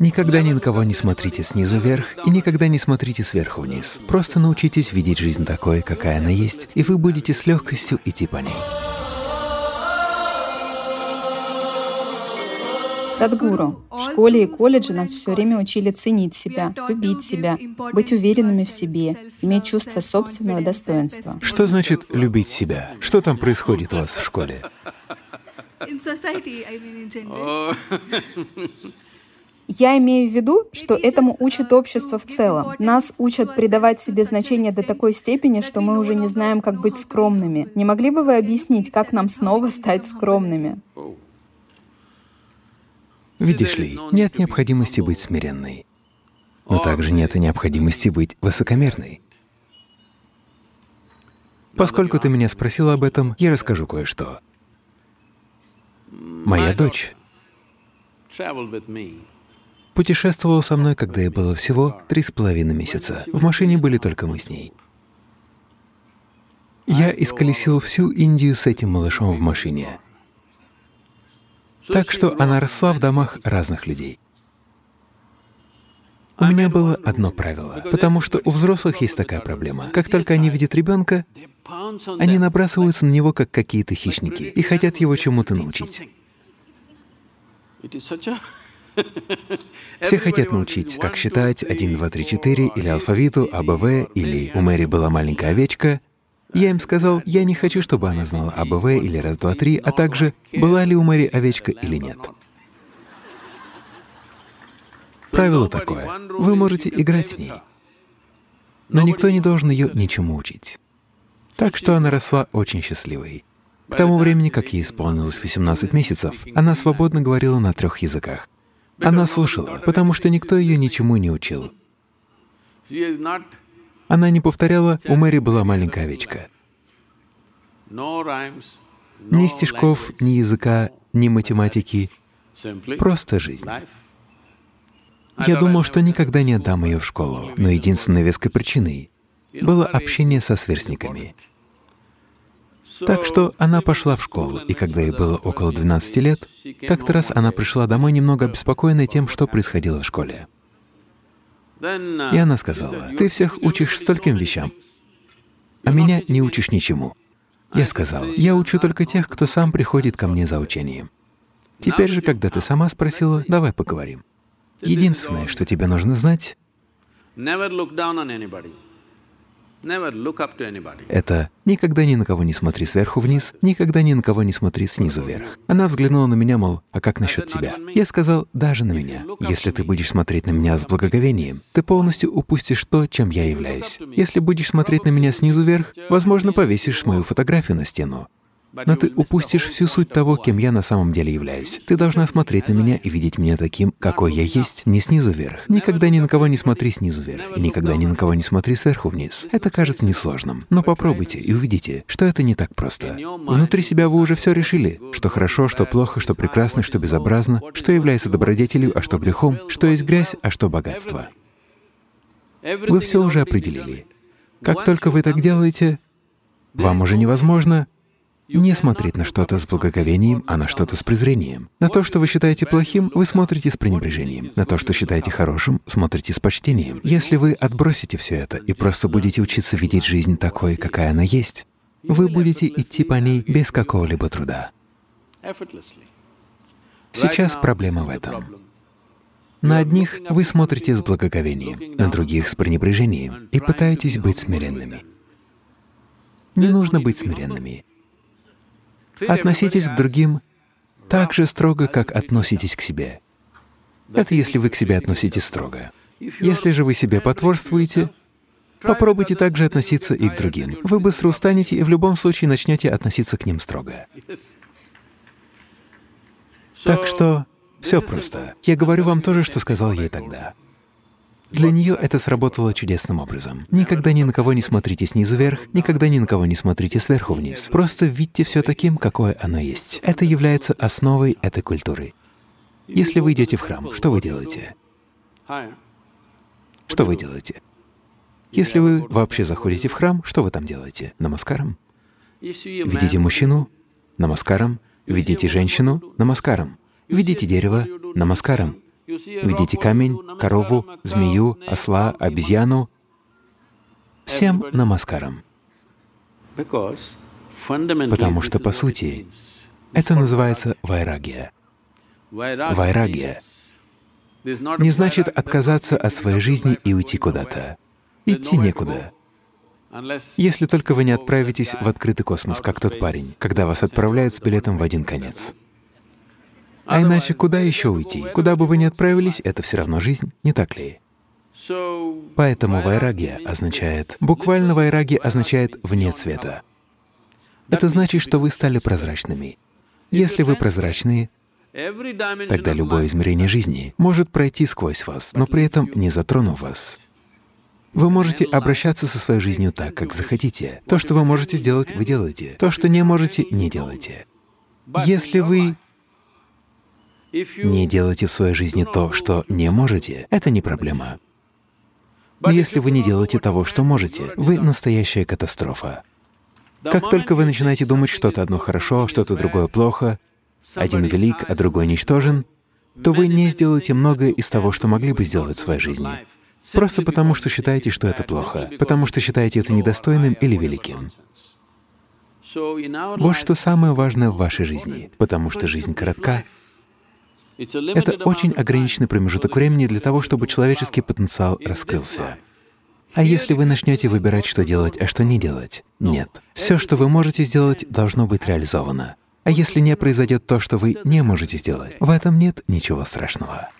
Никогда ни на кого не смотрите снизу вверх и никогда не смотрите сверху вниз. Просто научитесь видеть жизнь такой, какая она есть, и вы будете с легкостью идти по ней. Садгуру. В школе и колледже нас все время учили ценить себя, любить себя, быть уверенными в себе, иметь чувство собственного достоинства. Что значит любить себя? Что там происходит у вас в школе? Я имею в виду, что этому учит общество в целом. Нас учат придавать себе значение до такой степени, что мы уже не знаем, как быть скромными. Не могли бы вы объяснить, как нам снова стать скромными? Видишь ли, нет необходимости быть смиренной, но также нет и необходимости быть высокомерной. Поскольку ты меня спросил об этом, я расскажу кое-что. Моя дочь путешествовала со мной, когда ей было всего три с половиной месяца. В машине были только мы с ней. Я исколесил всю Индию с этим малышом в машине. Так что она росла в домах разных людей. У меня было одно правило, потому что у взрослых есть такая проблема. Как только они видят ребенка, они набрасываются на него, как какие-то хищники, и хотят его чему-то научить. Все хотят научить, как считать 1, 2, 3, 4, или алфавиту, АБВ, или «У Мэри была маленькая овечка», я им сказал, я не хочу, чтобы она знала АБВ или раз, два, три, а также, была ли у Мэри овечка или нет. Правило такое. Вы можете играть с ней, но никто не должен ее ничему учить. Так что она росла очень счастливой. К тому времени, как ей исполнилось 18 месяцев, она свободно говорила на трех языках. Она слушала, потому что никто ее ничему не учил. Она не повторяла «у Мэри была маленькая овечка». Ни стишков, ни языка, ни математики, просто жизнь. Я думал, что никогда не отдам ее в школу, но единственной веской причиной было общение со сверстниками. Так что она пошла в школу, и когда ей было около 12 лет, как-то раз она пришла домой немного обеспокоенной тем, что происходило в школе. И она сказала, «Ты всех учишь стольким вещам, а меня не учишь ничему». Я сказал, «Я учу только тех, кто сам приходит ко мне за учением». Теперь же, когда ты сама спросила, давай поговорим. Единственное, что тебе нужно знать, это никогда ни на кого не смотри сверху вниз, никогда ни на кого не смотри снизу вверх. Она взглянула на меня, мол, а как насчет тебя? Я сказал, даже на меня. Если ты будешь смотреть на меня с благоговением, ты полностью упустишь то, чем я являюсь. Если будешь смотреть на меня снизу вверх, возможно, повесишь мою фотографию на стену. Но ты упустишь всю суть того, кем я на самом деле являюсь. Ты должна смотреть на меня и видеть меня таким, какой я есть, не снизу вверх. Никогда ни на кого не смотри снизу вверх, и никогда ни на кого не смотри сверху вниз. Это кажется несложным, но попробуйте и увидите, что это не так просто. Внутри себя вы уже все решили, что хорошо, что плохо, что прекрасно, что безобразно, что является добродетелью, а что грехом, что есть грязь, а что богатство. Вы все уже определили. Как только вы так делаете, вам уже невозможно не смотреть на что-то с благоговением, а на что-то с презрением. На то, что вы считаете плохим, вы смотрите с пренебрежением. На то, что считаете хорошим, смотрите с почтением. Если вы отбросите все это и просто будете учиться видеть жизнь такой, какая она есть, вы будете идти по ней без какого-либо труда. Сейчас проблема в этом. На одних вы смотрите с благоговением, на других — с пренебрежением и пытаетесь быть смиренными. Не нужно быть смиренными. Относитесь к другим так же строго, как относитесь к себе. Это если вы к себе относитесь строго. Если же вы себе потворствуете, попробуйте также относиться и к другим. Вы быстро устанете и в любом случае начнете относиться к ним строго. Так что все просто. Я говорю вам то же, что сказал ей тогда. Для нее это сработало чудесным образом. Никогда ни на кого не смотрите снизу вверх, никогда ни на кого не смотрите сверху вниз. Просто видите все таким, какое оно есть. Это является основой этой культуры. Если вы идете в храм, что вы делаете? Что вы делаете? Если вы вообще заходите в храм, что вы там делаете? Намаскаром? Видите мужчину? Намаскаром. Видите женщину? Намаскаром. Видите дерево? Намаскаром. Видите камень, корову, змею, осла, обезьяну — всем намаскарам. Потому что, по сути, это называется вайрагия. Вайрагия не значит отказаться от своей жизни и уйти куда-то. Идти некуда. Если только вы не отправитесь в открытый космос, как тот парень, когда вас отправляют с билетом в один конец. А иначе куда еще уйти? Куда бы вы ни отправились, это все равно жизнь, не так ли? Поэтому вайрагия означает... Буквально вайраги означает «вне цвета». Это значит, что вы стали прозрачными. Если вы прозрачные, тогда любое измерение жизни может пройти сквозь вас, но при этом не затронув вас. Вы можете обращаться со своей жизнью так, как захотите. То, что вы можете сделать, вы делаете. То, что не можете, не делайте. Если вы не делаете в своей жизни то, что не можете, это не проблема. Но если вы не делаете того, что можете, вы — настоящая катастрофа. Как только вы начинаете думать, что-то одно хорошо, что-то другое плохо, один велик, а другой ничтожен, то вы не сделаете многое из того, что могли бы сделать в своей жизни, просто потому что считаете, что это плохо, потому что считаете это недостойным или великим. Вот что самое важное в вашей жизни, потому что жизнь коротка. Это очень ограниченный промежуток времени для того, чтобы человеческий потенциал раскрылся. А если вы начнете выбирать, что делать, а что не делать? Нет. Все, что вы можете сделать, должно быть реализовано. А если не произойдет то, что вы не можете сделать, в этом нет ничего страшного.